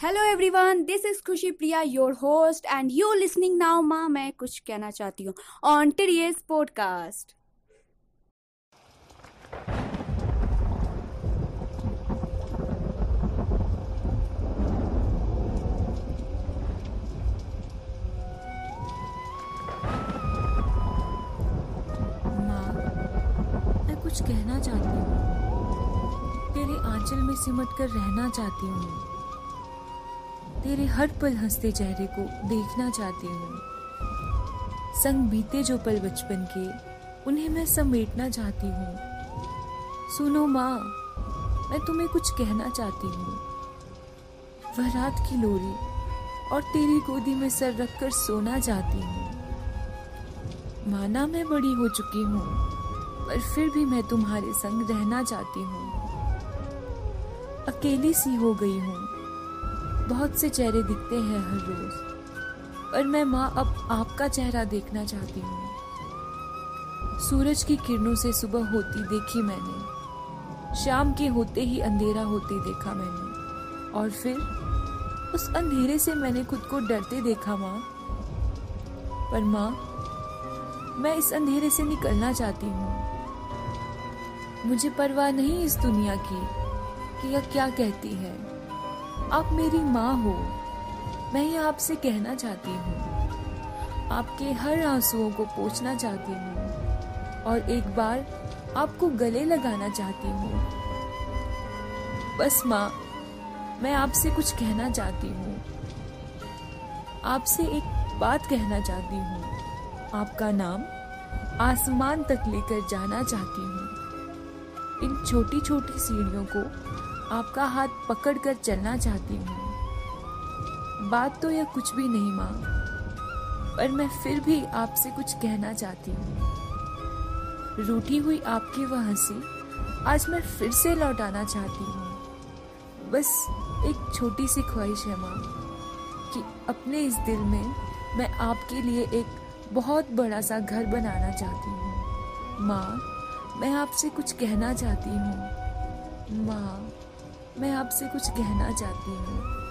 Hello everyone this is Khushi Priya your host and you listening now माँ मैं कुछ कहना चाहती हूँ। ऑन टिरियस पॉडकास्ट मैं कुछ कहना चाहती हूँ। तेरे आंचल में सिमट कर रहना चाहती हूँ। तेरे हर पल हँसते चेहरे को देखना चाहती हूँ। संग बीते जो पल बचपन के, उन्हें मैं समेटना चाहती हूँ। सुनो माँ, मैं तुम्हें कुछ कहना चाहती हूँ। वह रात की लोरी और तेरी गोदी में सर रखकर सोना चाहती हूँ। माना मैं बड़ी हो चुकी हूँ, पर फिर भी मैं तुम्हारे संग रहना चाहती हूँ। अकेली सी हो गई हूँ। बहुत से चेहरे दिखते हैं हर रोज, पर मैं माँ अब आपका चेहरा देखना चाहती हूँ। सूरज की किरणों से सुबह होती देखी मैंने, शाम के होते ही अंधेरा होते देखा मैंने, और फिर उस अंधेरे से मैंने खुद को डरते देखा माँ। पर माँ, मैं इस अंधेरे से निकलना चाहती हूँ। मुझे परवाह नहीं इस दुनिया की कि यह क्या कहती है। आप मेरी माँ हो। मैं ये आपसे कहना चाहती हूँ। आपके हर आंसुओं को पोछना चाहती हूँ। और एक बार आपको गले लगाना चाहती हूँ। बस माँ, मैं आपसे कुछ कहना चाहती हूँ। आपसे एक बात कहना चाहती हूँ। आपका नाम आसमान तक लेकर जाना चाहती हूँ। इन छोटी छोटी सीढ़ियों को आपका हाथ पकड़कर चलना चाहती हूँ। बात तो यह कुछ भी नहीं माँ, पर मैं फिर भी आपसे कुछ कहना चाहती हूँ। रूठी हुई आपकी वह हँसी आज मैं फिर से लौटाना चाहती हूँ। बस एक छोटी सी ख्वाहिश है माँ, कि अपने इस दिल में मैं आपके लिए एक बहुत बड़ा सा घर बनाना चाहती हूँ। माँ, मैं आपसे कुछ कहना चाहती हूँ। माँ मैं आपसे कुछ कहना चाहती हूँ।